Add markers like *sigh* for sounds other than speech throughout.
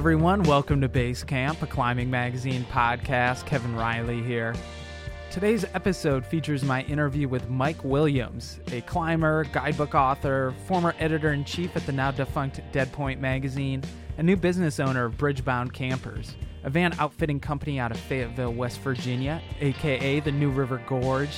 everyone. Welcome to Base Camp, a climbing magazine podcast. Kevin Riley here. Today's episode features my interview with Mike Williams, a climber, guidebook author, former editor in chief at the now defunct Dead Point magazine, and new business owner of Bridgebound Campers, a van outfitting company out of Fayetteville, West Virginia, aka the New River Gorge.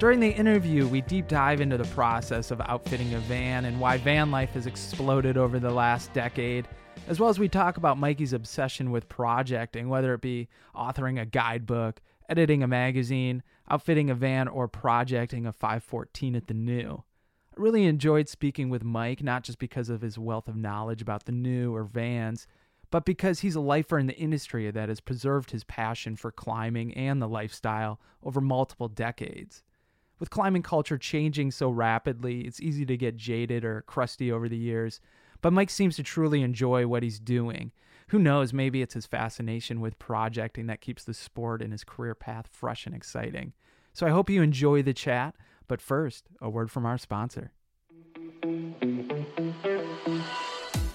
During the interview, we deep dive into the process of outfitting a van and why van life has exploded over the last decade, as well as we talk about Mikey's obsession with projecting, whether it be authoring a guidebook, editing a magazine, outfitting a van, or projecting a 514 at the new. I really enjoyed speaking with Mike, not just because of his wealth of knowledge about the new or vans, but because he's a lifer in the industry that has preserved his passion for climbing and the lifestyle over multiple decades. With climbing culture changing so rapidly, it's easy to get jaded or crusty over the years, but Mike seems to truly enjoy what he's doing who knows, maybe it's his fascination with projecting that keeps the sport and his career path fresh and exciting. So I hope you enjoy the chat, but first, a word from our sponsor.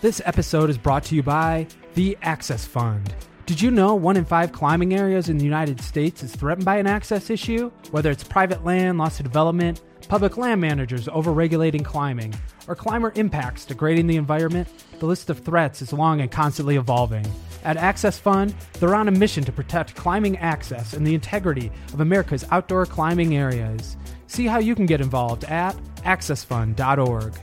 This episode is brought to you by the Access Fund. Did you know one in five climbing areas in the United States is threatened by an access issue? Whether it's private land loss of development, public land managers overregulating climbing, or climber impacts degrading the environment, the list of threats is long and constantly evolving. At Access Fund, they're on a mission to protect climbing access and the integrity of America's outdoor climbing areas. See how you can get involved at accessfund.org.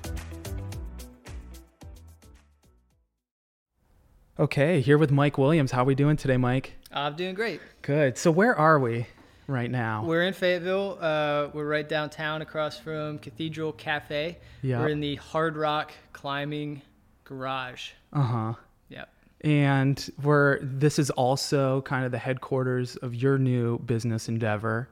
Okay, here with Mike Williams. How are we doing today, Mike? I'm doing great. Good. So where are we? Right now? We're in Fayetteville. Uh, we're right downtown across from Cathedral Cafe. Yeah. We're in the Hard Rock Climbing Garage. Uh huh. Yep. And we're this is also kind of the headquarters of your new business endeavor,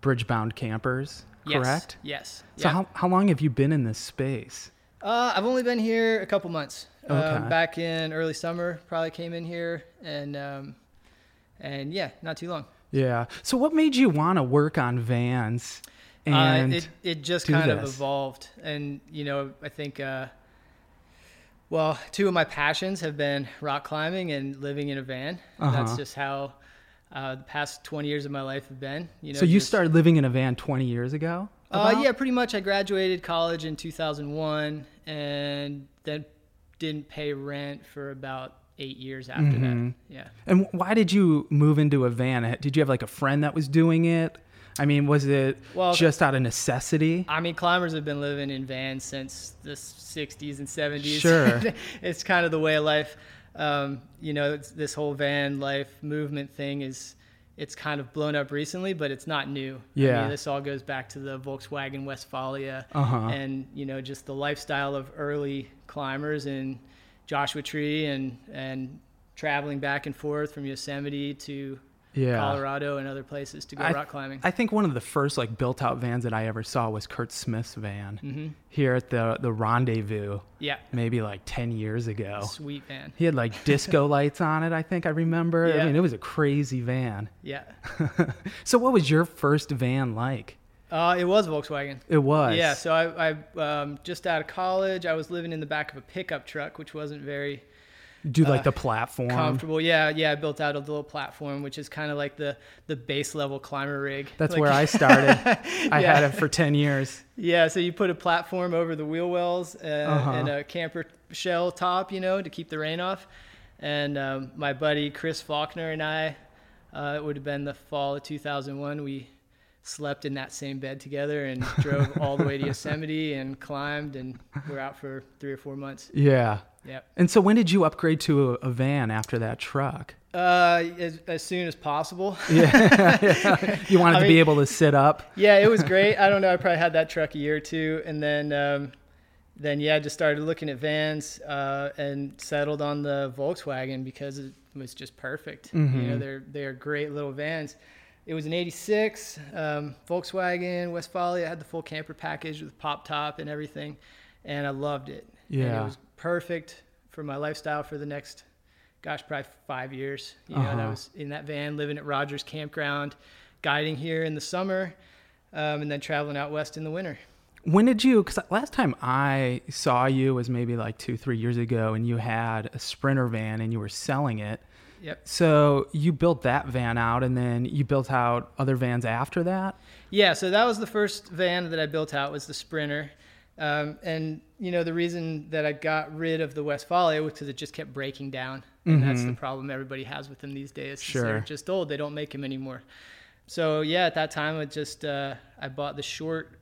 Bridgebound Campers. Correct. Yes. yes. So yep. how how long have you been in this space? Uh, I've only been here a couple months. Okay. Um, back in early summer, probably came in here, and um, and yeah, not too long. Yeah. So what made you want to work on vans? And uh, it it just kind this? of evolved, and you know I think. Uh, well, two of my passions have been rock climbing and living in a van. Uh-huh. That's just how uh, the past 20 years of my life have been. You know, so you just, started living in a van 20 years ago? Uh, yeah, pretty much. I graduated college in 2001 and then didn't pay rent for about eight years after mm-hmm. that. Yeah. And why did you move into a van? Did you have like a friend that was doing it? I mean, was it well, just out of necessity? I mean, climbers have been living in vans since the 60s and 70s. Sure. *laughs* it's kind of the way of life. Um, you know, this whole van life movement thing is it's kind of blown up recently, but it's not new. Yeah. I mean, this all goes back to the Volkswagen Westfalia uh-huh. and, you know, just the lifestyle of early climbers and – Joshua Tree and and traveling back and forth from Yosemite to yeah. Colorado and other places to go I, rock climbing. I think one of the first like built out vans that I ever saw was Kurt Smith's van mm-hmm. here at the the Rendezvous. Yeah, maybe like ten years ago. Sweet van. He had like disco *laughs* lights on it. I think I remember. Yeah. I mean, it was a crazy van. Yeah. *laughs* so, what was your first van like? Uh, it was Volkswagen. It was. Yeah. So I, I um, just out of college, I was living in the back of a pickup truck, which wasn't very. Do like uh, the platform? Comfortable. Yeah, yeah. I built out a little platform, which is kind of like the the base level climber rig. That's like, where I started. *laughs* I yeah. had it for ten years. Yeah. So you put a platform over the wheel wells uh, uh-huh. and a camper shell top, you know, to keep the rain off. And um, my buddy Chris Faulkner and I, uh, it would have been the fall of 2001. We slept in that same bed together and drove all the way to Yosemite *laughs* and climbed and we're out for three or four months. Yeah. Yeah. And so when did you upgrade to a, a van after that truck? Uh, as, as soon as possible. *laughs* yeah. yeah. *laughs* You wanted I to mean, be able to sit up. Yeah, it was great. I don't know. I probably had that truck a year or two, and then, um, then yeah, just started looking at vans uh, and settled on the Volkswagen because it was just perfect. Mm-hmm. You know, they're they're great little vans. It was an 86 um, Volkswagen Westfalia. I had the full camper package with pop top and everything. And I loved it. Yeah. And it was perfect for my lifestyle for the next, gosh, probably five years. You uh-huh. and I uh-huh. was in that van living at Rogers Campground, guiding here in the summer, um, and then traveling out west in the winter. when did you? Because last time I saw you was maybe like two, three years ago, and you had a Sprinter van and you were selling it. Yep. So you built that van out, and then you built out other vans after that. Yeah. So that was the first van that I built out was the Sprinter. Um, and you know the reason that I got rid of the Westfalia was because it just kept breaking down, and mm-hmm. that's the problem everybody has with them these days. Sure. They're just old; they don't make them anymore. So yeah, at that time, I just uh, I bought the short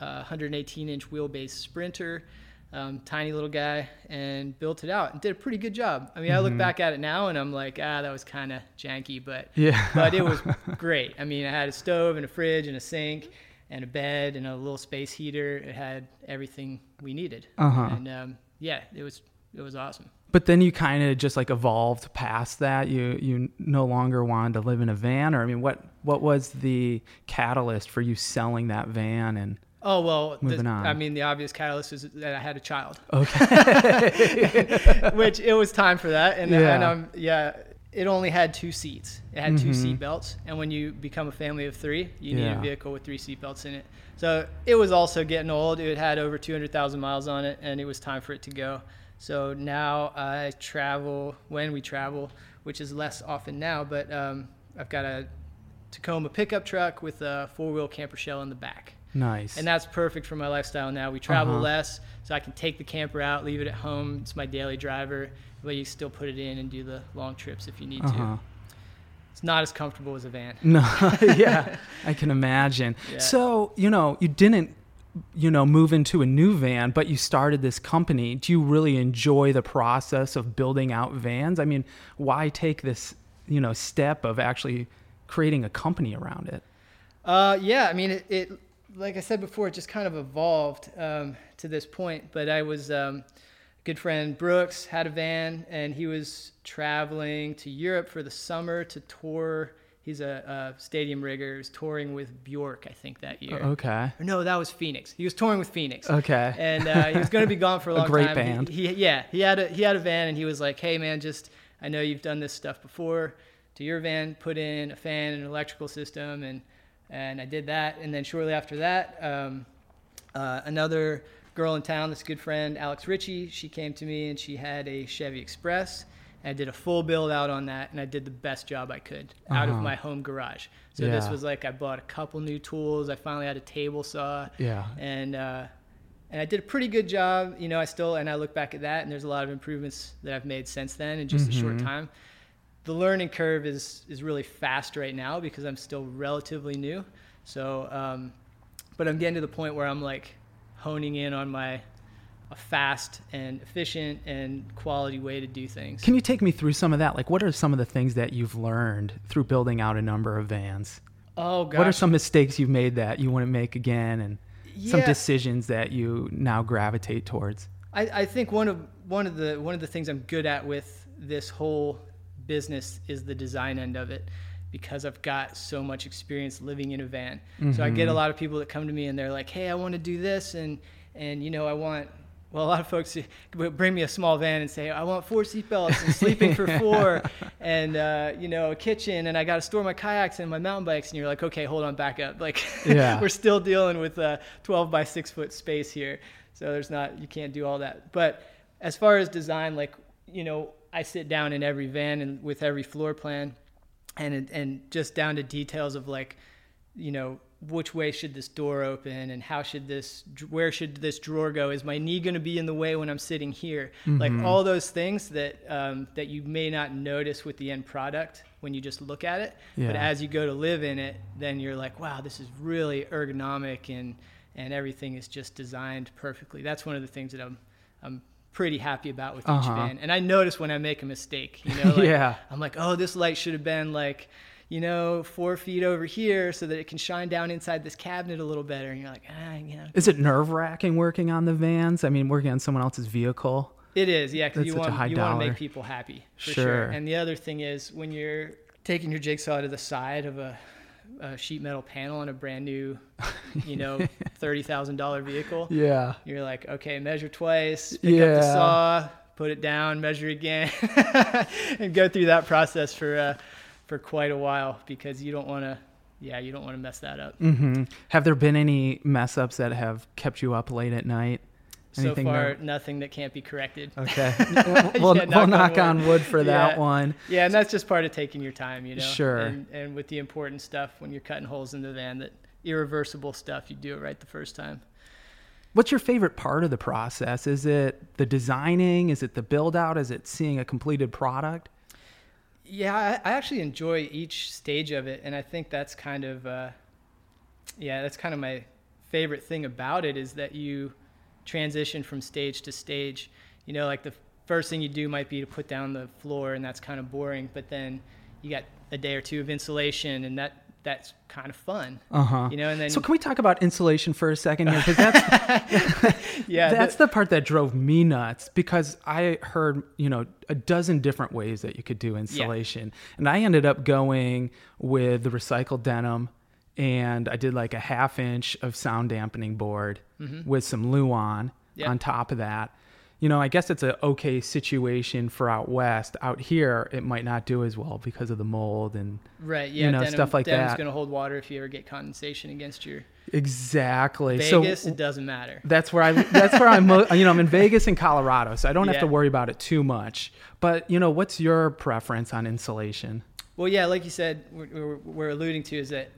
uh, 118 inch wheelbase Sprinter, um, tiny little guy, and built it out and did a pretty good job. I mean, mm-hmm. I look mm-hmm. back at it now and I'm like, ah, that was kind of janky, but yeah, but it was *laughs* great. I mean, I had a stove and a fridge and a sink and a bed and a little space heater. It had everything we needed, uh-huh. and um, yeah, it was it was awesome. But then you kind of just like evolved past that. You you no longer wanted to live in a van, or I mean, what what was the catalyst for you selling that van and Oh well, moving the, on. I mean, the obvious catalyst is that I had a child. Okay. *laughs* Which it was time for that, and yeah. and um yeah, it only had two seats. It had mm-hmm. two seat belts, and when you become a family of three, you yeah. need a vehicle with three seat belts in it. So it was also getting old. It had over 200,000 miles on it, and it was time for it to go. So now I travel when we travel, which is less often now, but um, I've got a Tacoma pickup truck with a four wheel camper shell in the back. Nice. And that's perfect for my lifestyle now. We travel Uh-huh. less, so I can take the camper out, leave it at home. It's my daily driver, but you still put it in and do the long trips if you need Uh-huh. to. It's not as comfortable as a van. *laughs* No, *laughs* yeah, I can imagine. Yeah. So, you know, you didn't, you know, move into a new van, but you started this company. Do you really enjoy the process of building out vans? I mean, why take this, you know, step of actually creating a company around it? Uh, yeah, I mean, it, it, like I said before, it just kind of evolved um, to this point. But I was um, good friend Brooks had a van, and he was traveling to Europe for the summer to tour. He's a, a stadium rigger. He was touring with Bjork, I think, that year. Okay. Or no, that was Phoenix. He was touring with Phoenix. Okay. And uh, he was going to be gone for a *laughs* long great time. band. He, he, yeah, he had a he had a van, and he was like, "Hey, man, just I know you've done this stuff before. To your van, put in a fan and an electrical system, and and I did that. And then shortly after that, um, uh, another girl in town, this good friend, Alex Ritchie, she came to me and she had a Chevy Express. And I did a full build out on that, and I did the best job I could out Uh-huh. of my home garage. So this was like I bought a couple new tools. I finally had a table saw Yeah. and uh, and I did a pretty good job. You know, I still and I look back at that, and there's a lot of improvements that I've made since then in just a short Mhm. time. The learning curve is is really fast right now because I'm still relatively new. So, um, but I'm getting to the point where I'm like honing in on my a fast and efficient and quality way to do things. Can you take me through some of that? Like, what are some of the things that you've learned through building out a number of vans? oh gosh, What are some mistakes you've made that you wouldn't make again, and some decisions that you now gravitate towards? I, I think one of one of the one of the things I'm good at with this whole business is the design end of it because I've got so much experience living in a van. So I get a lot of people that come to me and they're like, "Hey, I want to do this and and you know, I want well, a lot of folks *laughs* bring me a small van and say, "I want four seatbelts and sleeping for *laughs* four, and uh, you know, a kitchen, and I got to store my kayaks and my mountain bikes." And you're like, "Okay, hold on, back up. *laughs* Like, Yeah. we're still dealing with a 12 by six foot space here, so there's not you can't do all that." But as far as design, like you know, I sit down in every van and with every floor plan, and and just down to details of like, you know, which way should this door open and how should this where should this drawer go? Is my knee going to be in the way when i'm sitting here? Like all those things that um, that you may not notice with the end product when you just look at it but as you go to live in it then you're like wow this is really ergonomic and and everything is just designed perfectly. That's one of the things that i'm i'm pretty happy about with each Uh-huh. van and i notice when i make a mistake you know like, Yeah. i'm like oh this light should have been like you know, four feet over here so that it can shine down inside this cabinet a little better. And you're like, ah, you know. Is it nerve wracking working on the vans? I mean, working on someone else's vehicle. It is, yeah, because you want you want to make people happy for Sure. sure. And the other thing is when you're taking your jigsaw to the side of a, a sheet metal panel on a brand new, you know, *laughs* thirty thousand dollar vehicle, Yeah. you're like, okay, measure twice, pick up Yeah. the saw, put it down, measure again, *laughs* and go through that process for uh, for quite a while because you don't want to yeah, you don't want to mess that up. hmm Have there been any mess ups that have kept you up late at night? So Anything far, that- nothing that can't be corrected. Okay. *laughs* we'll, Yeah, we'll knock on knock wood. on wood for that Yeah. one. Yeah, and that's just part of taking your time, you know. Sure. And, and with the important stuff, when you're cutting holes in the van, that irreversible stuff, you do it right the first time. What's your favorite part of the process? Is it the designing? Is it the build out? Is it seeing a completed product? Yeah, I, I actually enjoy each stage of it, and I think that's kind of, uh, yeah, that's kind of my favorite thing about it is that you transition from stage to stage. You know, like the first thing you do might be to put down the floor, and that's kind of boring. But then you got a day or two of insulation, and that that's kind of fun. Uh huh. You know, and then So can we talk about insulation for a second here? Because that's *laughs* yeah, that's the part that drove me nuts because I heard you know a dozen different ways that you could do insulation, and I ended up going with the recycled denim, and I did like a half inch of sound dampening board Mm-hmm. with some Luan Yeah. on top of that. You know, I guess it's a okay situation for out west. Out here, it might not do as well because of the mold and right. Yeah, know, denim, stuff like denim's that. going to hold water if you ever get condensation against your exactly. Vegas. so it doesn't matter. That's where I. That's where I'm. You know, I'm in Vegas and Colorado, so I don't have to worry about it too much. But you know, what's your preference on insulation? Well, yeah, like you said, we're, we're alluding to is that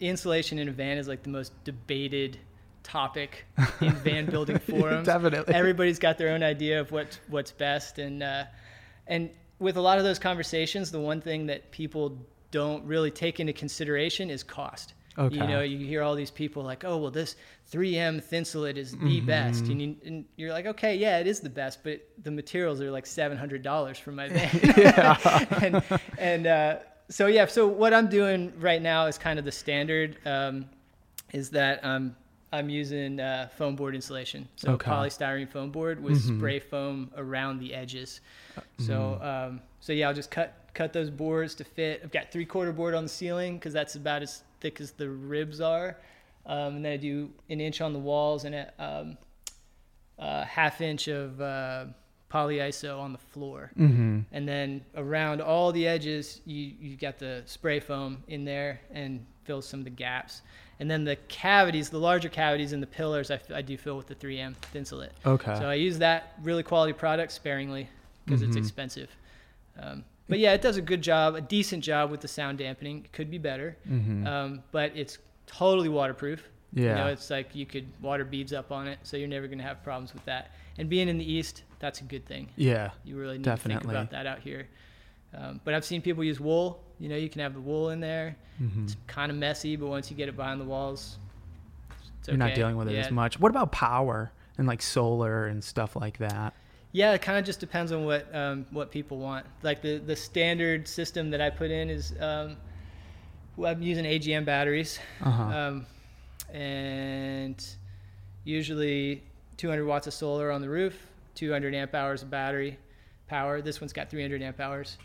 insulation in a van is like the most debated topic *laughs* in van building forums. Definitely. Everybody's got their own idea of what what's best, and uh, and with a lot of those conversations, the one thing that people don't really take into consideration is cost. Okay. You know, you hear all these people like, "Oh, well, this 3M Thinsulate is Mm-hmm. the best," and, you, and you're like, "Okay, yeah, it is the best," but the materials are like seven hundred dollars for my *laughs* van. *laughs* and and uh, so yeah, so what I'm doing right now is kind of the standard. Um, is that I'm I'm using uh, foam board insulation, so Okay. Mm-hmm. polystyrene foam board with spray foam around the edges. So um, so yeah, I'll just cut cut those boards to fit. I've got three quarter board on the ceiling because that's about as thick as the ribs are, um, and then I do an inch on the walls and a um, uh, half inch of uh, polyiso on the floor. Mm-hmm. And then around all the edges, you you got the spray foam in there and fills some of the gaps. And then the cavities, the larger cavities in the pillars, I do fill with the 3M Thinsulate. Okay. So I use that really quality product sparingly because it's Mhm. expensive. Um, but yeah, it does a good job, a decent job with the sound dampening. It could be better, mm-hmm. um, but it's totally waterproof. Yeah. You know, it's like you could water beads up on it, so you're never going to have problems with that. And being in the east, that's a good thing. yeah. You really need to think about that out here. Um, but I've seen people use wool. You know, you can have the wool in there. Mm-hmm. It's kind of messy, but once you get it behind the walls, it's You're not dealing with it yeah. as much. What about power and like solar and stuff like that? Yeah, it kind of just depends on what um, what people want. Like the the standard system that I put in is um, well, I'm using AGM batteries, Uh-huh. um, and usually 200 watts of solar on the roof, 200 amp hours of battery power. This one's got 300 amp hours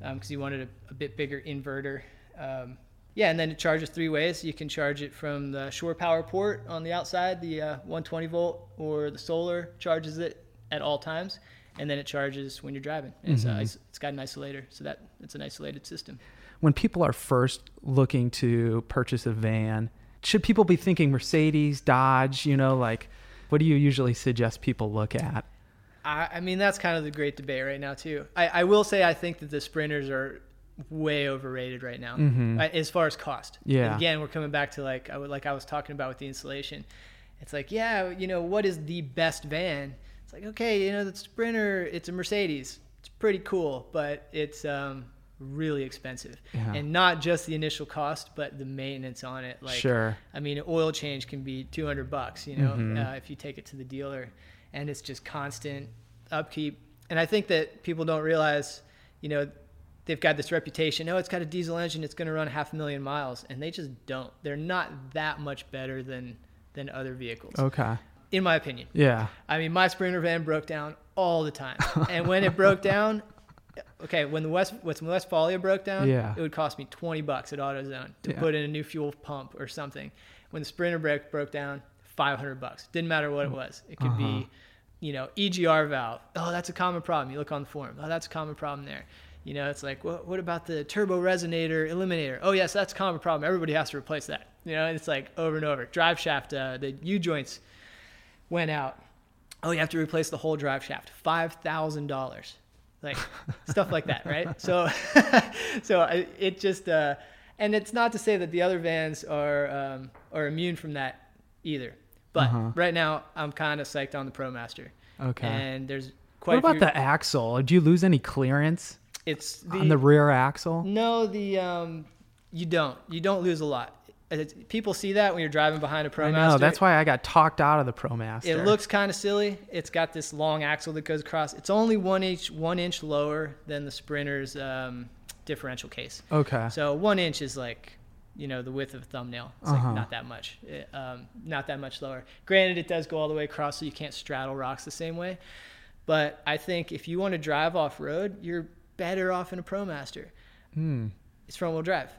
because you wanted a, a bit bigger inverter. Um, yeah, and then it charges three ways. You can charge it from the shore power port on the outside, the uh, 120 volt, or the solar charges it at all times, and then it charges when you're driving. And it's, uh, it's got an isolator, so that it's an isolated system. when people are first looking to purchase a van, should people be thinking Mercedes, Dodge? You know, like what do you usually suggest people look at? I, I mean, that's kind of the great debate right now too. I, I will say I think that the sprinters are way overrated right now Mhm. uh, as far as cost. Yeah. And again, we're coming back to like I would, like I was talking about with the insulation. It's like, yeah, you know, what is the best van? It's like, okay, you know, the Sprinter, it's a Mercedes. It's pretty cool, but it's um, really expensive. Yeah. And not just the initial cost, but the maintenance on it. Like, sure. I mean, an oil change can be 200 bucks, you know, Mhm. uh, if you take it to the dealer, and it's just constant upkeep. And I think that people don't realize, you know, they've got this reputation. Oh, it's got a diesel engine; it's going to run half a million miles, and they just don't. They're not that much better than than other vehicles, Okay. in my opinion. Yeah. I mean, my Sprinter van broke down all the time, *laughs* and when it broke down. Okay, when the West when Westfalia broke down, Yeah. it would cost me twenty bucks at AutoZone to Yeah. put in a new fuel pump or something. When the Sprinter broke broke down, five hundred bucks. Didn't matter what it was. It could Uh-huh. be, you know, EGR valve. Oh, that's a common problem. You look on the forum. Oh, that's a common problem there. You know, it's like, what, what about the turbo resonator eliminator? Oh, yes, that's a common problem. Everybody has to replace that. You know, and it's like over and over. Drive shaft, uh, the U joints went out. Oh, you have to replace the whole drive shaft. Five thousand dollars, like *laughs* stuff like that, right? So, *laughs* so it just, uh, and it's not to say that the other vans are um, are immune from that either. But uh-huh. right now, I'm kind of psyched on the ProMaster. Okay. And there's quite. What about few... the axle? Do you lose any clearance? It's the, on the rear axle. No, the um, you don't. You don't lose a lot. People see that when you're driving behind a ProMaster. I know. That's why I got talked out of the ProMaster. It looks kind of silly. It's got this long axle that goes across. It's only one inch one inch lower than the Sprinter's um, differential case. Okay. So one inch is like you know the width of a thumbnail. It's uh-huh. like not that much, it, um, not that much lower. Granted, it does go all the way across, so you can't straddle rocks the same way. But I think if you want to drive off road, you're better off in a ProMaster. Mm. It's front wheel drive.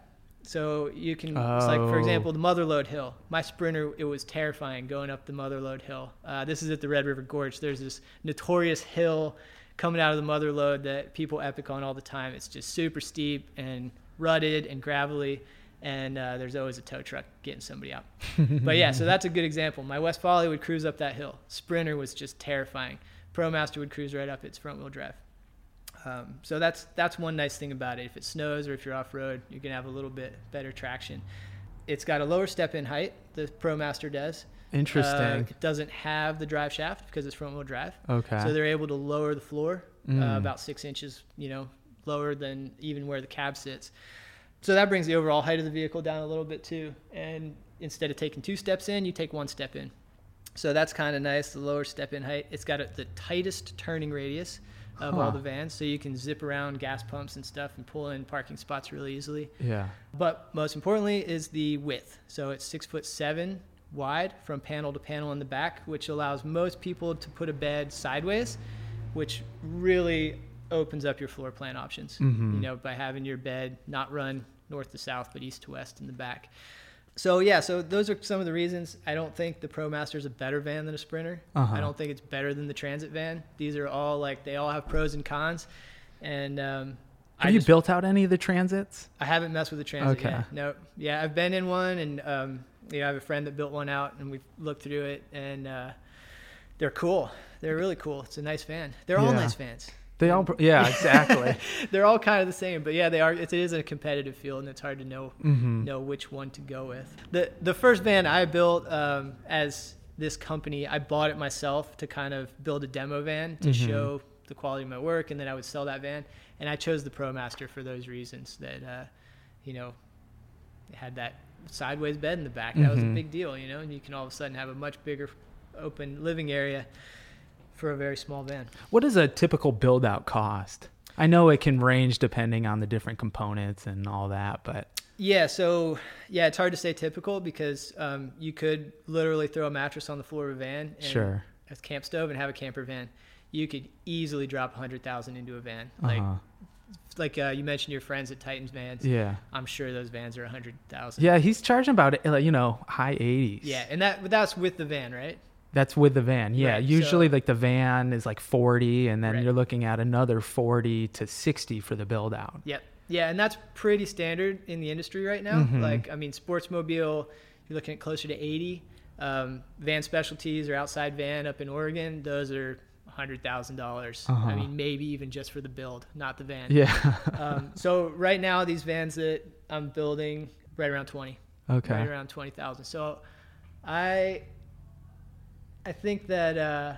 So you can, oh. it's like for example, oh. the Motherlode Hill. My Sprinter, it was terrifying going up the Motherlode Hill. Uh, this is at the Red River Gorge. There's this notorious hill coming out of the Motherlode that people epic on all the time. It's just super steep and rutted and gravelly, and uh, there's always a tow truck getting somebody out. *laughs* but yeah, so that's a good example. My Westfalia would cruise up that hill. Sprinter was just terrifying. ProMaster would cruise right up its front wheel drive. Um, so that's that's one nice thing about it. If it snows or if you're off road, you can have a little bit better traction. It's got a lower step in height. The ProMaster does. Interesting. Uh, it doesn't have the drive shaft because it's front wheel drive. Okay. So they're able to lower the floor uh, mm. uh, about six inches, you know, lower than even where the cab sits. So that brings the overall height of the vehicle down a little bit too. And instead of taking two steps in, you take one step in. So that's kind of nice. The lower step in height. It's got a, the tightest turning radius of huh. all the vans, so you can zip around gas pumps and stuff and pull in parking spots really easily. Yeah. But most importantly is the width. So it's six foot seven wide from panel to panel in the back, which allows most people to put a bed sideways, which really opens up your floor plan options. Mm-hmm. You know, by having your bed not run north to south but east to west in the back. So yeah, so those are some of the reasons. I don't think the ProMaster is a better van than a Sprinter. Uh-huh. I don't think it's better than the Transit van. These are all like they all have pros and cons. And um, have I you just, built out any of the Transits? I haven't messed with the Transit okay. yet. No, yeah, I've been in one, and um, you know, I have a friend that built one out, and we've looked through it, and uh, they're cool. They're really cool. It's a nice van. They're all nice vans. They all, yeah, exactly. *laughs* They're all kind of the same, but yeah, they are. It is a competitive field, and it's hard to know mm-hmm. know which one to go with. the The first van I built um, as this company, I bought it myself to kind of build a demo van to mm-hmm. show the quality of my work, and then I would sell that van. And I chose the ProMaster for those reasons. That uh, you know, it had that sideways bed in the back. That mm-hmm. was a mm-hmm. big deal, you know. And you can all of a sudden have a much bigger open living area for a very small van. What does a typical build out cost? I know it can range depending on the different components and all that, but yeah, so yeah, it's hard to say typical because um, you could literally throw a mattress on the floor of a van, and sure, a camp stove, and have a camper van. You could easily drop a hundred thousand into a van, like uh-huh. like uh, you mentioned your friends at Titans Vans. Yeah, I'm sure those vans are a hundred thousand. Yeah, he's charging about you know high eighties. Yeah, and that that's with the van, right? That's with the van. Yeah. Right, Usually so, like the van is like 40 and then right. you're looking at another 40 to 60 for the build out. Yep. Yeah. And that's pretty standard in the industry right now. Mm-hmm. Like, I mean, Sportsmobile, you're looking at closer to 80. Um, van specialties or outside van up in Oregon, those are hundred thousand dollars. Uh-huh. I mean, maybe even just for the build, not the van. Yeah. *laughs* um, so right now, these vans that I'm building, right around twenty. Okay. Right around twenty thousand. So, I I think that uh,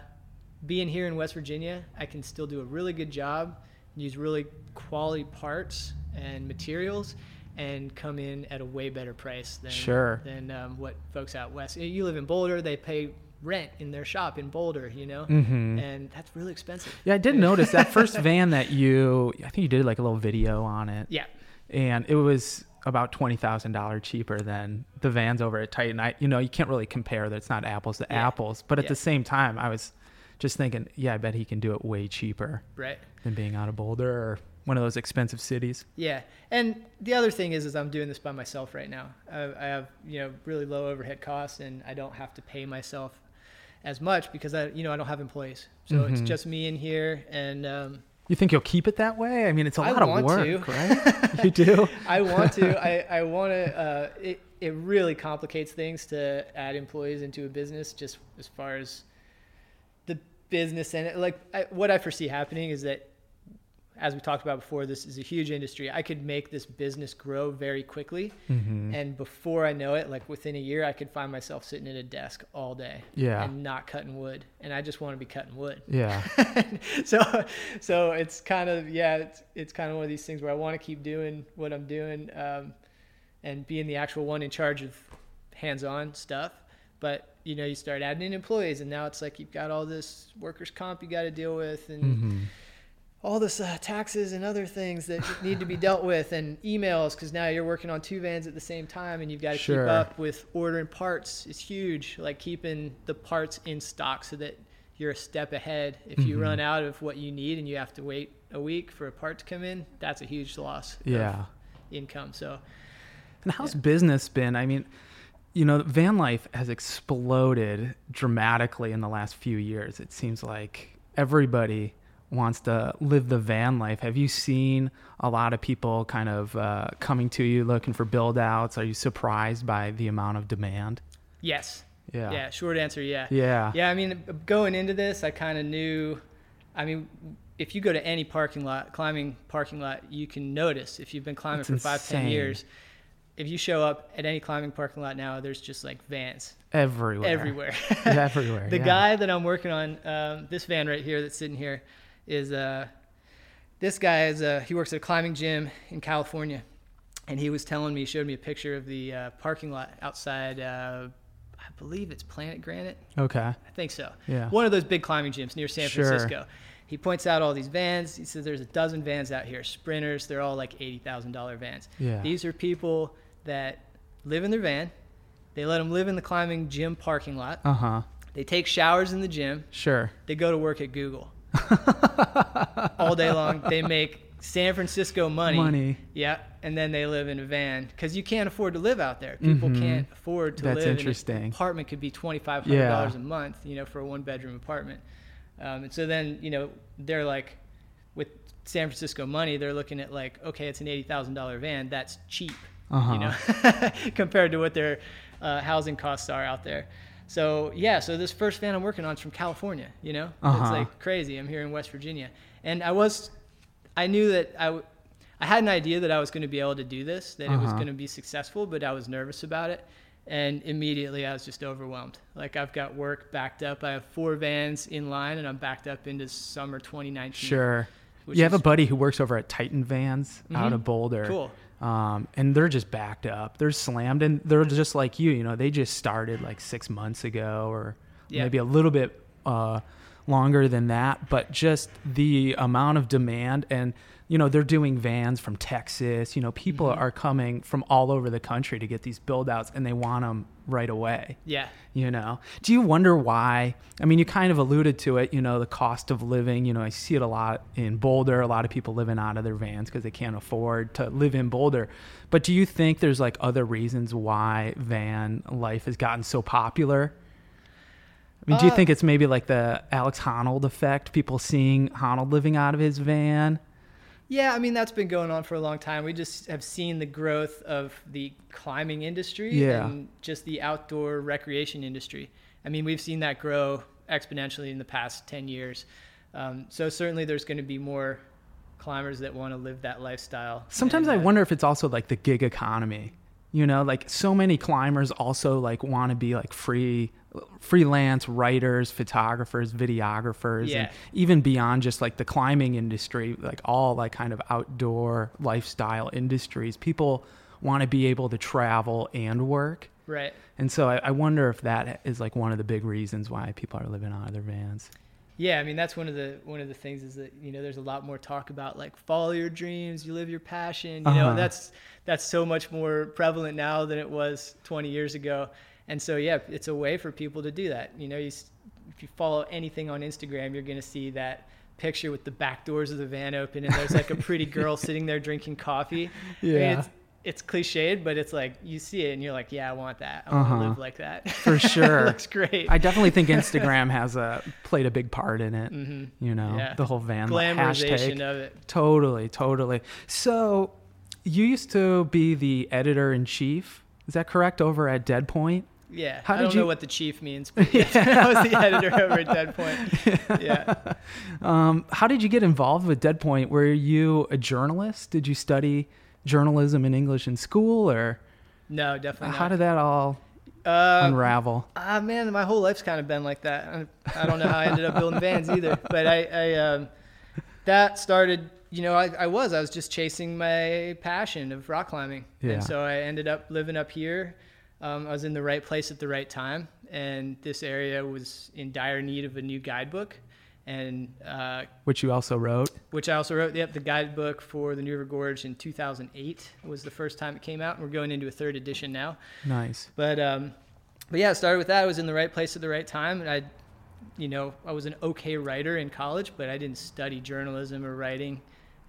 being here in West Virginia, I can still do a really good job, use really quality parts and materials, and come in at a way better price than sure. than um, what folks out west. You live in Boulder, they pay rent in their shop in Boulder, you know, mm-hmm. and that's really expensive. Yeah, I did *laughs* notice that first van that you, I think you did like a little video on it. Yeah, and it was about twenty thousand dollars cheaper than the vans over at Titan. I, you know, you can't really compare that. It's not apples to yeah. apples. But at yeah. the same time, I was just thinking, yeah, I bet he can do it way cheaper, right, than being out of Boulder or one of those expensive cities. Yeah, and the other thing is, is I'm doing this by myself right now. I, I have you know really low overhead costs, and I don't have to pay myself as much because I, you know, I don't have employees. So mm-hmm. it's just me in here, and um, You think you'll keep it that way? I mean, it's a lot of want work, to. *laughs* right? you do. *laughs* I want to. I, I want to. Uh, it it really complicates things to add employees into a business, just as far as the business and it. Like I, what I foresee happening is that, as we talked about before, this is a huge industry. I could make this business grow very quickly, Mm-hmm. and before I know it, like within a year, I could find myself sitting at a desk all day, Yeah. and not cutting wood. And I just want to be cutting wood. Yeah. *laughs* so so it's kind of yeah it's, it's kind of one of these things where i want to keep doing what i'm doing um, and being the actual one in charge of hands-on stuff but you know you start adding in employees and now it's like you've got all this workers comp you got to deal with and hmm all this uh, taxes and other things that *laughs* need to be dealt with and emails because now you're working on two vans at the same time and you've got to Sure. keep up with ordering parts it's huge like keeping the parts in stock so that you're a step ahead if you Mhm. run out of what you need and you have to wait a week for a part to come in that's a huge loss of Yeah. income so And how's business been? I mean, you know, van life has exploded dramatically in the last few years. It seems like everybody wants to live the van life. Have you seen a lot of people kind of uh, coming to you looking for build outs? Are you surprised by the amount of demand? yes Yeah. yeah short answer yeah Yeah. Yeah, I mean, going into this, I kind of knew. I mean, if you go to any parking lot, climbing parking lot, you can notice if you've been climbing That's for five, ten insane. years. If you show up at any climbing parking lot now, there's just like vans Everywhere. everywhere. *laughs* Everywhere. *laughs* the yeah. guy that I'm working on, um, this van right here that's sitting here, is uh, this guy is uh, he works at a climbing gym in California, and he was telling me, he showed me a picture of the uh, parking lot outside. Uh, I believe it's Planet Granite. Okay. I think so. Yeah. One of those big climbing gyms near San Sure. Francisco. He points out all these vans. He says there's a dozen vans out here, sprinters. They're all like eighty thousand dollar vans. Yeah. These are people that live in their van. They let them live in the climbing gym parking lot. Uh huh. They take showers in the gym. Sure. They go to work at Google *laughs* all day long. They make San Francisco money. Money. Yeah, and then they live in a van because you can't afford to live out there. People Mhm. can't afford to That's live. in interesting. an apartment could be twenty five hundred dollars Yeah. a month, you know, for a one bedroom apartment. Um, and so then you know they're like, with San Francisco money, they're looking at like, okay, it's an eighty thousand dollar van. That's cheap, Uh-huh. you know, *laughs* compared to what their uh, housing costs are out there. So yeah, so this first van I'm working on is from California. You know, Uh-huh. it's like crazy. I'm here in West Virginia, and I was, I knew that I, w- I had an idea that I was going to be able to do this, that it was Uh-huh. going to be successful, but I was nervous about it, and immediately I was just overwhelmed. Like I've got work backed up. I have four vans in line, and I'm backed up into summer 2019. Sure. You have a buddy who works over at Titan Vans out Mhm. of Boulder. Cool. Um, and they're just backed up. They're slammed, and they're just like you. You know, they just started like six months ago, or Yeah. maybe a little bit uh, longer than that. But just the amount of demand, and you know, they're doing vans from Texas. You know, people Mhm. are coming from all over the country to get these build outs, and they want them right away. Yeah. You know, do you wonder why? I mean, you kind of alluded to it, you know, the cost of living. You know, I see it a lot in Boulder, a lot of people living out of their vans because they can't afford to live in Boulder. But do you think there's like other reasons why van life has gotten so popular? I mean, do you Uh, think it's maybe like the Alex Honnold effect, people seeing Honnold living out of his van? Yeah, I mean that's been going on for a long time. We just have seen the growth of the climbing industry Yeah. and just the outdoor recreation industry. I mean, we've seen that grow exponentially in the past 10 years. Um, so certainly there's going to be more climbers that want to live that lifestyle. Sometimes And, I uh, wonder if it's also like the gig economy. You know, like so many climbers also like want to be like free freelance writers, photographers, videographers Yeah. and even beyond just like the climbing industry, like all like kind of outdoor lifestyle industries. People want to be able to travel and work. Right. And so I, I wonder if that is like one of the big reasons why people are living out of their vans. Yeah, I mean that's one of the one of the things is that you know there's a lot more talk about like follow your dreams, you live your passion. You know Uh-huh. that's that's so much more prevalent now than it was 20 years ago. And so yeah, it's a way for people to do that. You know, you, if you follow anything on Instagram, you're gonna see that picture with the back doors of the van open and there's like a pretty *laughs* girl sitting there drinking coffee. I mean, Yeah. it's, it's cliched, but it's like you see it and you're like, yeah, I want that. I want Uh-huh. to live like that. *laughs* For sure. *laughs* it looks great. I definitely think Instagram has a played a big part in it. hmm You know, Yeah. the whole van Glamorization hashtag. of it. Totally, totally. So, you used to be the editor in chief. Is that correct? Over at Dead Point. Yeah. How I did don't you- know what the chief means, but *laughs* yes, *laughs* I was the editor over at Dead Point. Yeah. *laughs* Um, how did you get involved with Dead Point? Were you a journalist? Did you study journalism and English in school, or No, definitely how not. did that all uh, unravel? Ah, man, my whole life's kind of been like that. I, I don't know how I ended up building vans either, but I, I um, that started. You know, I, I was I was just chasing my passion of rock climbing, Yeah. and so I ended up living up here. Um, I was in the right place at the right time, and this area was in dire need of a new guidebook, and uh, Which you also wrote. which I also wrote. Yep, the guidebook for the New River Gorge in 2008 was the first time it came out, and we're going into a third edition now. Nice. But um, but yeah, it started with that. I was in the right place at the right time, and I, you know, I was an okay writer in college, but I didn't study journalism or writing.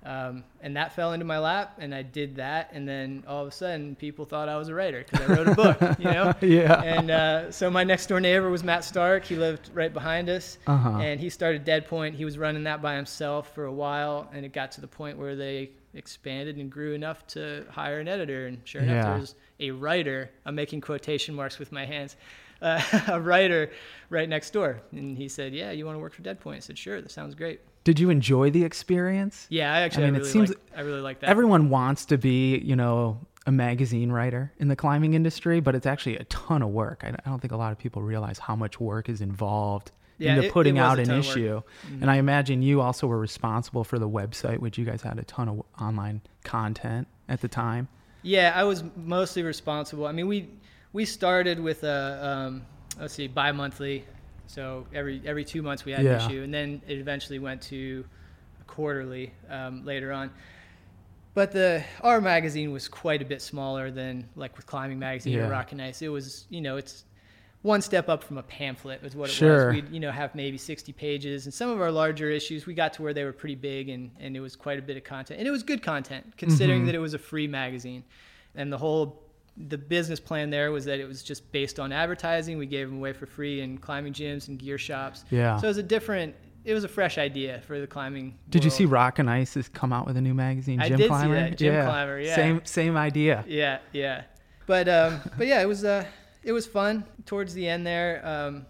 Um, and that fell into my lap, and I did that, and then all of a sudden, people thought I was a writer because I wrote a book, *laughs* you know. *laughs* Yeah. And uh, so my next door neighbor was Matt Stark. He lived right behind us, Uh huh. and he started Dead Point. He was running that by himself for a while, and it got to the point where they expanded and grew enough to hire an editor. And sure enough, Yeah. there was a writer. I'm making quotation marks with my hands. Uh, *laughs* a writer right next door, and he said, "Yeah, you want to work for Dead Point?" I said, "Sure, that sounds great." Did you enjoy the experience? Yeah, I actually, I, mean, it really, seems- like, I really like that. Everyone wants to be, you know, a magazine writer in the climbing industry, but it's actually a ton of work. I I don't think a lot of people realize how much work is involved Yeah, into it- putting it out an ton of work. issue. Mhm. And I imagine you also were responsible for the website, which you guys had a ton of online content at the time. Yeah, I was mostly responsible. I mean, we we started with a um, let's see, bi-monthly, so every every two months we had Yeah. an issue, and then it eventually went to quarterly um, later on. But the our magazine was quite a bit smaller than like with Climbing Magazine Yeah. or Rock and Ice. It was you know it's one step up from a pamphlet is what it Sure. was. We'd you know have maybe 60 pages, and some of our larger issues we got to where they were pretty big, and and it was quite a bit of content, and it was good content considering Mhm. that it was a free magazine, and the whole the business plan there was that it was just based on advertising. We gave them away for free in climbing gyms and gear shops. Yeah. So it was a different, it was a fresh idea for the climbing. Did you see Rock and Ice has come out with a new magazine, I Gym did see Climber? that, Gym Climber, yeah. Same same idea. Yeah, yeah. But um, but yeah, it was uh, it was fun. Towards the end there, um,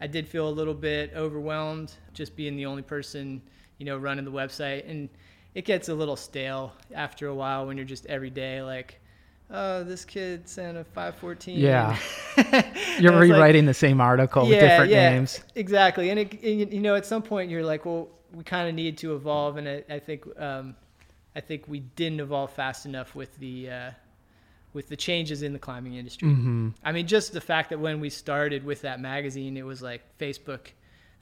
I did feel a little bit overwhelmed just being the only person, you know, running the website, and it gets a little stale after a while when you're just every day like, oh, this kid sent a 514. Yeah. *laughs* You're it's like- rewriting the same article with different names. Exactly, and, it, and you know, at some point you're like, well, we kind of need to evolve, and I, I think, um, I think we didn't evolve fast enough with the, uh, with the changes in the climbing industry. hmm I mean, just the fact that when we started with that magazine, it was like Facebook,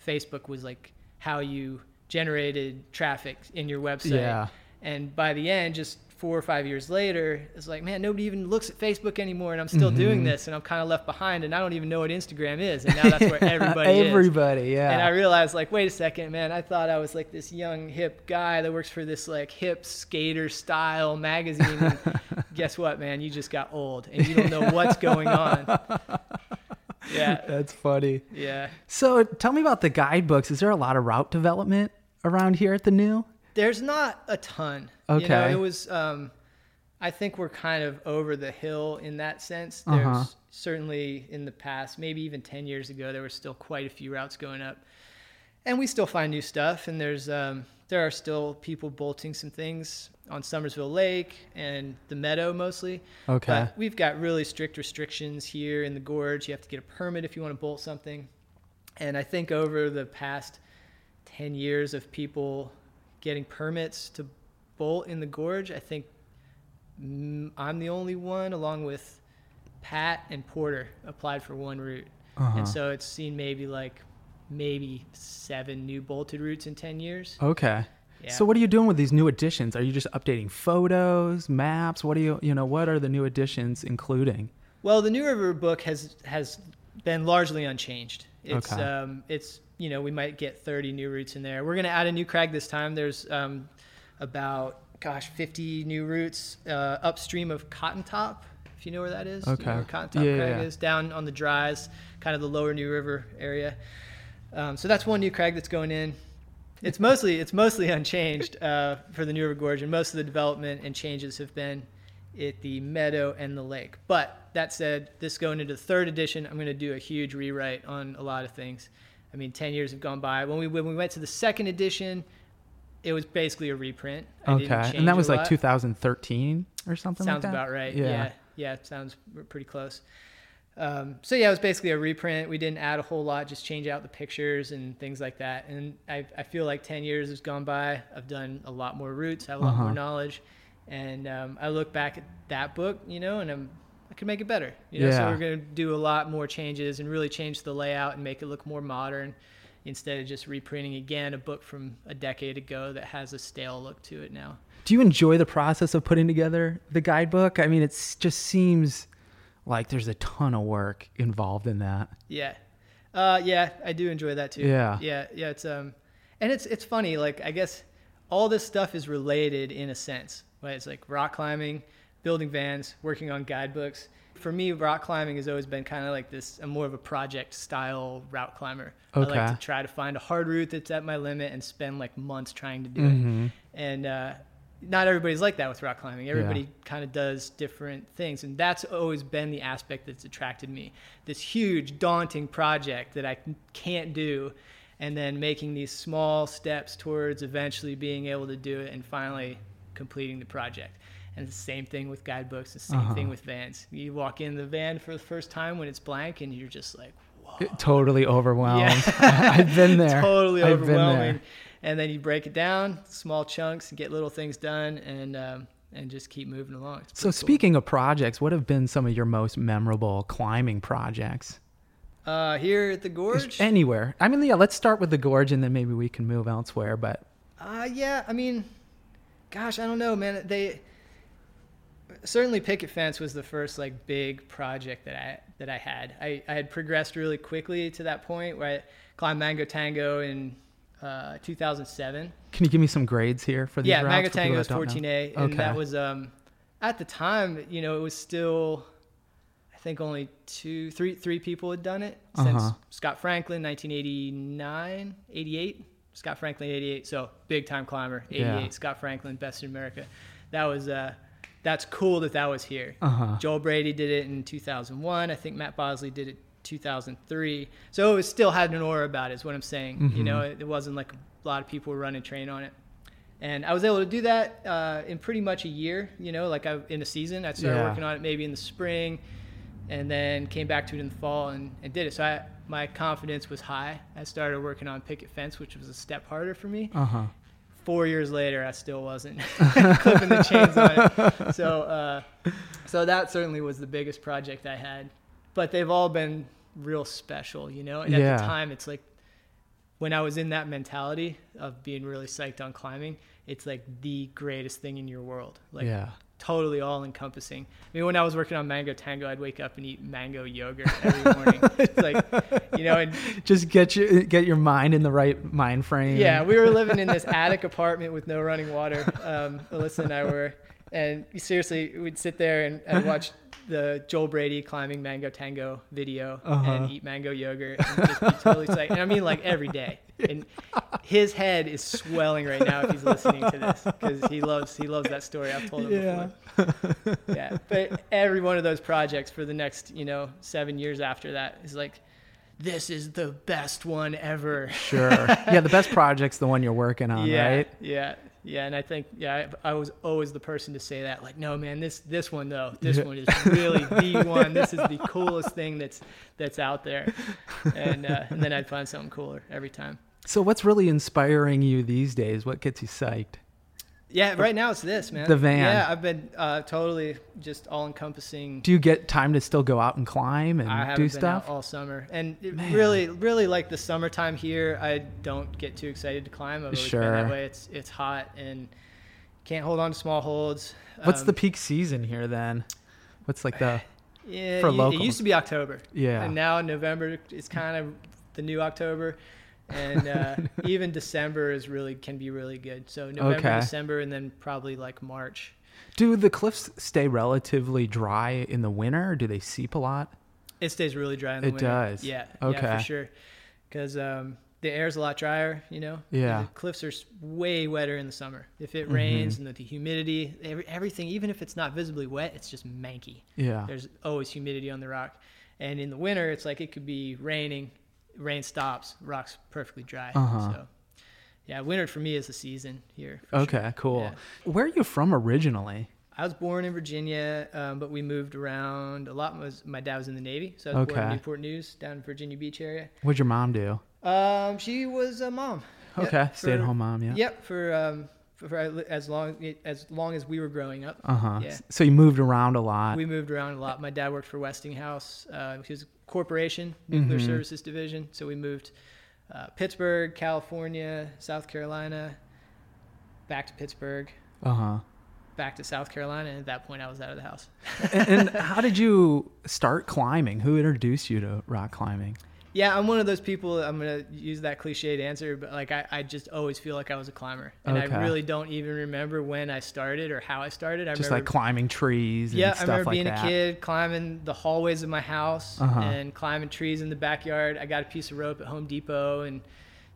Facebook was like how you generated traffic in your website, Yeah. and by the end, just four or five years later, it's like, man, nobody even looks at Facebook anymore, and I'm still doing Mhm. this, and I'm kind of left behind, and I don't even know what Instagram is, and now that's where *laughs* everybody is. Everybody, yeah. And I realized, like, wait a second, man, I thought I was like this young hip guy that works for this like hip skater style magazine. *laughs* Guess what, man? You just got old, and you don't know what's going on. *laughs* Yeah, That's funny. yeah. So tell me about the guidebooks. Is there a lot of route development around here at the new? There's not a ton. You know, Okay. it was. Um, I think we're kind of over the hill in that sense. There's Uh-huh. certainly in the past, maybe even ten years ago, there were still quite a few routes going up, and we still find new stuff. And there's um, there are still people bolting some things on Summersville Lake and the Meadow mostly. Okay. But we've got really strict restrictions here in the gorge. You have to get a permit if you want to bolt something. And I think over the past 10 years of people getting permits to bolt in the gorge, I think I'm the only one, along with Pat and Porter, applied for one route. Uh-huh. And so it's seen maybe like maybe seven new bolted routes in 10 years. Okay. Yeah. So what are you doing with these new additions? Are you just updating photos, maps? What do you, you know, what are the new additions including? Well, the New River book has has been largely unchanged. It's Okay. um, it's you know we might get 30 new routes in there. We're gonna add a new crag this time. There's um, about gosh, 50 new routes uh, upstream of Cotton Top, if you know where that is. Okay. You know where Cotton Top Yeah, Crag yeah. is down on the dries, kind of the lower New River area. Um, so that's one new crag that's going in. It's mostly it's mostly unchanged uh, for the New River Gorge, and most of the development and changes have been at the meadow and the lake. But that said, this going into the third edition, I'm going to do a huge rewrite on a lot of things. I mean, 10 years have gone by. When we when we went to the second edition, it was basically a reprint. I Okay. And that was like lot. 2013 or something Sounds like that? about right. Yeah. Yeah. yeah. it sounds pretty close. Um, so yeah, it was basically a reprint. We didn't add a whole lot, just change out the pictures and things like that. And I, I feel like 10 years has gone by. I've done a lot more routes, I have a lot Uh-huh. more knowledge. And um, I look back at that book, you know, and I'm, I can make it better. You know, so we're going to do a lot more changes and really change the layout and make it look more modern instead of just reprinting again a book from a decade ago that has a stale look to it now. Do you enjoy the process of putting together the guidebook? I mean, it just seems like there's a ton of work involved in that. Yeah. Uh, yeah, I do enjoy that too. Yeah. Yeah. Yeah. It's, um, and it's, it's funny. Like, I guess all this stuff is related in a sense, right? It's like rock climbing, building vans, working on guidebooks. For me, rock climbing has always been kind of like this, I'm more of a project style route climber. Okay. I like to try to find a hard route that's at my limit and spend like months trying to do Mhm. it. And, uh, not everybody's like that with rock climbing. Everybody kind of does different things, and that's always been the aspect that's attracted me. This huge, daunting project that I can't do, and then making these small steps towards eventually being able to do it and finally completing the project. And the same thing with guidebooks. The same Uh-huh. thing with vans. You walk in the van for the first time when it's blank, and you're just like, "Whoa!" Totally overwhelmed. Yeah. *laughs* I've been there. *laughs* totally I've been there. overwhelming. And then you break it down, small chunks, and get little things done, and um, and just keep moving along. So cool. speaking of projects, what have been some of your most memorable climbing projects? uh, here at the gorge, Anywhere. I mean, yeah, let's start with the gorge and then maybe we can move elsewhere, but uh, yeah, I mean, gosh, I don't know, man. They certainly picket fence was the first like big project that I that I had. I, I had progressed really quickly to that point where I climbed Mango Tango in uh, 2007. can you give me some grades here for these yeah, routes Mango Tango was don't know? 14A, and Okay. that was um, at the time, you know, it was still, I think only two, three, three people had done it since Uh-huh. Scott Franklin, 1989, 88. Scott Franklin, 88. So big time climber, 88. Yeah. Scott Franklin, best in America. That was, uh, that's cool that that was here. Uh-huh. Joel Brady did it in 2001. I think Matt Bosley did it 2003. So it was still had an aura about it. Is what I'm saying. You Mhm. know, it, it wasn't like a lot of people were running train on it. And I was able to do that uh, in pretty much a year. You know, like I, in a season, I started Yeah. working on it maybe in the spring, and then came back to it in the fall and, and did it. So I, my confidence was high. I started working on picket fence, which was a step harder for me Uh-huh. Four years later, I still wasn't *laughs* clipping the chains on it. *laughs* So, uh, so that certainly was the biggest project I had. But they've all been real special, you know. And at the time, it's like when I was in that mentality of being really psyched on climbing, it's like the greatest thing in your world. Like yeah. Totally all encompassing. I mean, when I was working on Mango Tango, I'd wake up and eat mango yogurt every morning. it's like, you know, and *laughs* Just get your get your mind in the right mind frame. yeah, we were living in this attic apartment with no running water. Um, Alyssa and I were, and seriously, we'd sit there and, and watch the Joel Brady climbing Mango Tango video Uh-huh. and eat mango yogurt and just be totally psyched. And I mean, like every day. And his head is swelling right now if he's listening to this because he loves he loves that story. I've told him Yeah. before. Yeah, but every one of those projects for the next you know seven years after that is like, this is the best one ever. Sure. yeah, the best project's the one you're working on, yeah, right? Yeah, yeah, and I think yeah, I, I was always the person to say that. Like, no, man, this this one though, *laughs* this Yeah. one is really the *laughs* one. This is the coolest thing that's that's out there, and uh, and then I'd find something cooler every time. So what's really inspiring you these days? What gets you psyched? Yeah, right now it's this man. The van. Yeah, I've been uh, totally just all encompassing. Do you get time to still go out and climb and do been stuff? all summer, and it really, really like the summertime here. I don't get too excited to climb. I've Sure. that way. It's it's hot and can't hold on to small holds. What's Um, the peak season here then? What's like the *sighs* Yeah, for it, it used to be October. Yeah. And now November is kind of the new October. And uh, *laughs* even December is really can be really good. So November, Okay. December, and then probably like March. Do the cliffs stay relatively dry in the winter? Or do they seep a lot? It stays really dry in the It winter. It does? Yeah. Yeah, Okay. for sure. Because um, the air's a lot drier. You know. Yeah. The cliffs are way wetter in the summer. If it Mhm. rains and the, the humidity, every, everything, even if it's not visibly wet, it's just manky. Yeah. There's always humidity on the rock. And in the winter, it's like it could be raining, rain stops, rock's perfectly dry. Uh-huh. So, yeah, winter for me is the season here. Okay, sure. cool. Yeah. Where are you from originally? I was born in Virginia, um, but we moved around a lot. Was my dad was in the Navy, so I was born in Newport News, down in Virginia Beach area. What'd your mom do? Um, she was a mom. Okay, for- stay at home mom. Yeah. Yep, for um, for, as long as long as we were growing up. Uh huh. Yeah. So you moved around a lot. We moved around a lot. My dad worked for Westinghouse, uh, is a corporation, nuclear Mhm. services division. So we moved uh, Pittsburgh, California, South Carolina, back to Pittsburgh, Uh huh. back to South Carolina. And at that point, I was out of the house. and, and *laughs* how did you start climbing? Who introduced you to rock climbing? Yeah, I'm one of those people. I'm gonna use that cliched answer, but like I, I just always feel like I was a climber, and Okay. I really don't even remember when I started or how I started. I Just remember like climbing trees and Yeah, I remember like being that. a kid, climbing the hallways of my house Uh-huh. and climbing trees in the backyard. I got a piece of rope at Home Depot and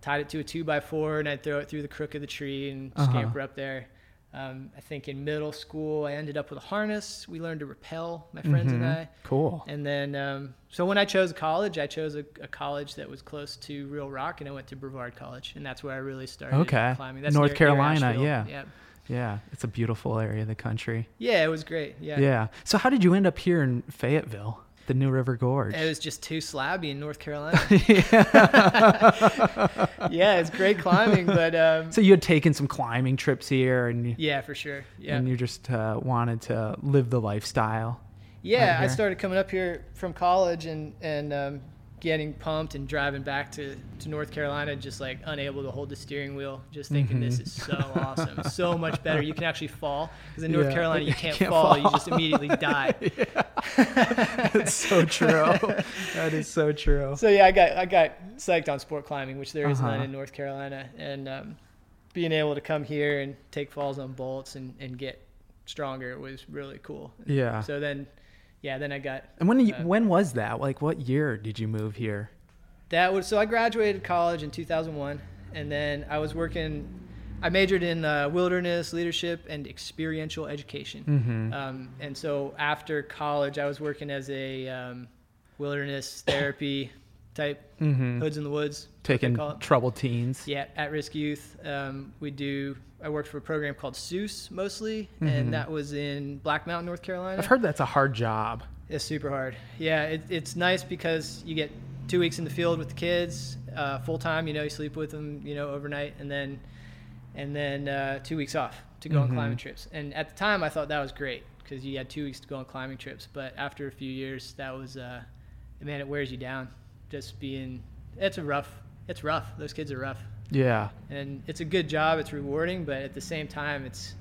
tied it to a two by four, and I'd throw it through the crook of the tree and Uh-huh. scamper up there. Um, I think in middle school, I ended up with a harness. We learned to rappel, my friends and Mhm. I. Cool. And then, um, so when I chose college, I chose a, a college that was close to Real Rock, and I went to Brevard College, and that's where I really started Okay. climbing. That's North near- near Carolina, Asheville. yeah. yeah, Yeah, it's a beautiful area of the country. yeah, it was great. Yeah. Yeah, So how did you end up here in Fayetteville, the New River Gorge? it was just too slabby in North Carolina. *laughs* yeah, *laughs* yeah, it's great climbing, but um, so you had taken some climbing trips here, and you, yeah, for sure. Yeah, and you just uh, wanted to live the lifestyle. yeah. I started coming up here from college and and um, getting pumped and driving back to to North Carolina, just like unable to hold the steering wheel, just thinking this Mhm. is so *laughs* awesome, so much better. You can actually fall because in North Yeah. Carolina you *laughs* You can't, can't fall, fall. you just immediately *laughs* die. That's so true. that is so true. So yeah, I got I got psyched on sport climbing, which there is Uh-huh. none in North Carolina, and um, being able to come here and take falls on bolts and, and get stronger was really cool. Yeah. So then, yeah, then I got And when you, uh, when was that? Like, what year did you move here? that was so I graduated college in 2001, and then I was working. I majored in uh, wilderness leadership and experiential education. Mm-hmm. Um, and so after college, I was working as a um, wilderness therapy type, mm-hmm. hoods in the woods. Taking troubled teens. Yeah, at-risk youth. Um, we do. I worked for a program called SUWS mostly, Mhm. and that was in Black Mountain, North Carolina. I've heard that's a hard job. It's super hard. Yeah, it, it's nice because you get two weeks in the field with the kids, uh, full time. You know, you sleep with them, you know, overnight, and then and then uh, two weeks off to go on Mhm. climbing trips. And at the time, I thought that was great because you had two weeks to go on climbing trips. But after a few years, that was uh, man, it wears you down. Just being, it's a rough. It's rough. Those kids are rough Yeah. and it's a good job. It's rewarding, but at the same time, it's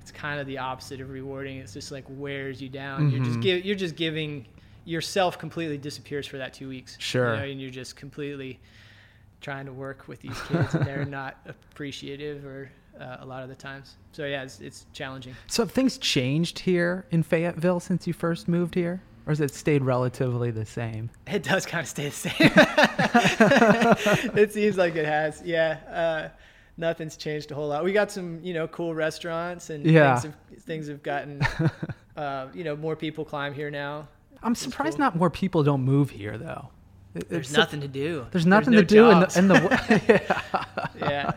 it's kind of the opposite of rewarding. It's just like wears you down. You're just Mhm. give, you're just giving yourself completely disappears for that two weeks. you Sure. know, and you're just completely trying to work with these kids, and they're not *laughs* appreciative or uh, a lot of the times. So yeah, it's, it's challenging. So have things changed here in Fayetteville since you first moved here? Or has it stayed relatively the same? It does kind of stay the same. *laughs* it seems like it has. Yeah. Uh, nothing's changed a whole lot. We got some, you know, cool restaurants and Yeah. things, have, things have gotten, *laughs* uh, you know, more people climb here now. I'm It's surprised cool. not more people don't move here, though. It- There's nothing to do. There's nothing no to do in the, in the *laughs* yeah.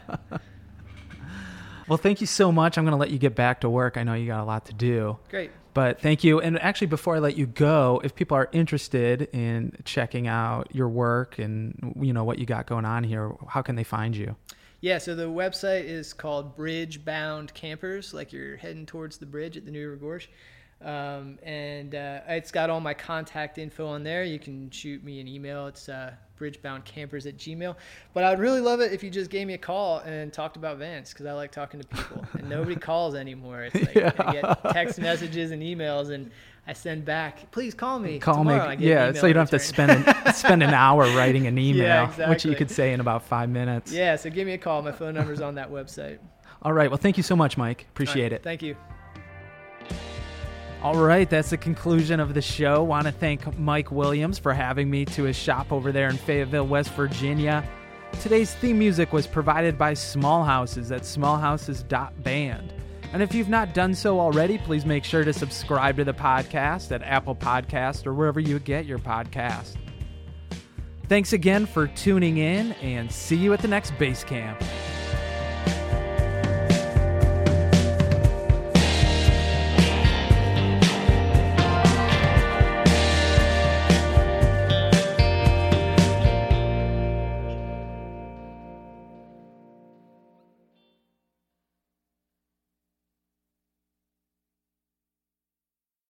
Well, thank you so much. I'm going to let you get back to work. I know you got a lot to do. Great. But thank you. And actually, before I let you go, if people are interested in checking out your work and you know what you got going on here, how can they find you? Yeah, so the website is called Bridge Bound Campers, like you're heading towards the bridge at the New River Gorge. Um, and uh, it's got all my contact info on there. You can shoot me an email. It's uh, bridgeboundcampers at gmail. But I'd really love it if you just gave me a call and talked about vans because I like talking to people. and *laughs* nobody calls anymore. It's like Yeah. I get text messages and emails and I send back, please call me. Call tomorrow. Me. Yeah, so you don't have to spend an, *laughs* spend an hour writing an email, Yeah, which you could say in about five minutes. Yeah, so give me a call. My phone number's on that website. All right. Well, thank you so much, Mike. Appreciate right, it. Thank you. All right, that's the conclusion of the show. Want to thank Mike Williams for having me to his shop over there in Fayetteville, West Virginia. Today's theme music was provided by Small Houses at smallhouses.band. And if you've not done so already, please make sure to subscribe to the podcast at Apple Podcast or wherever you get your podcast. Thanks again for tuning in and see you at the next base camp.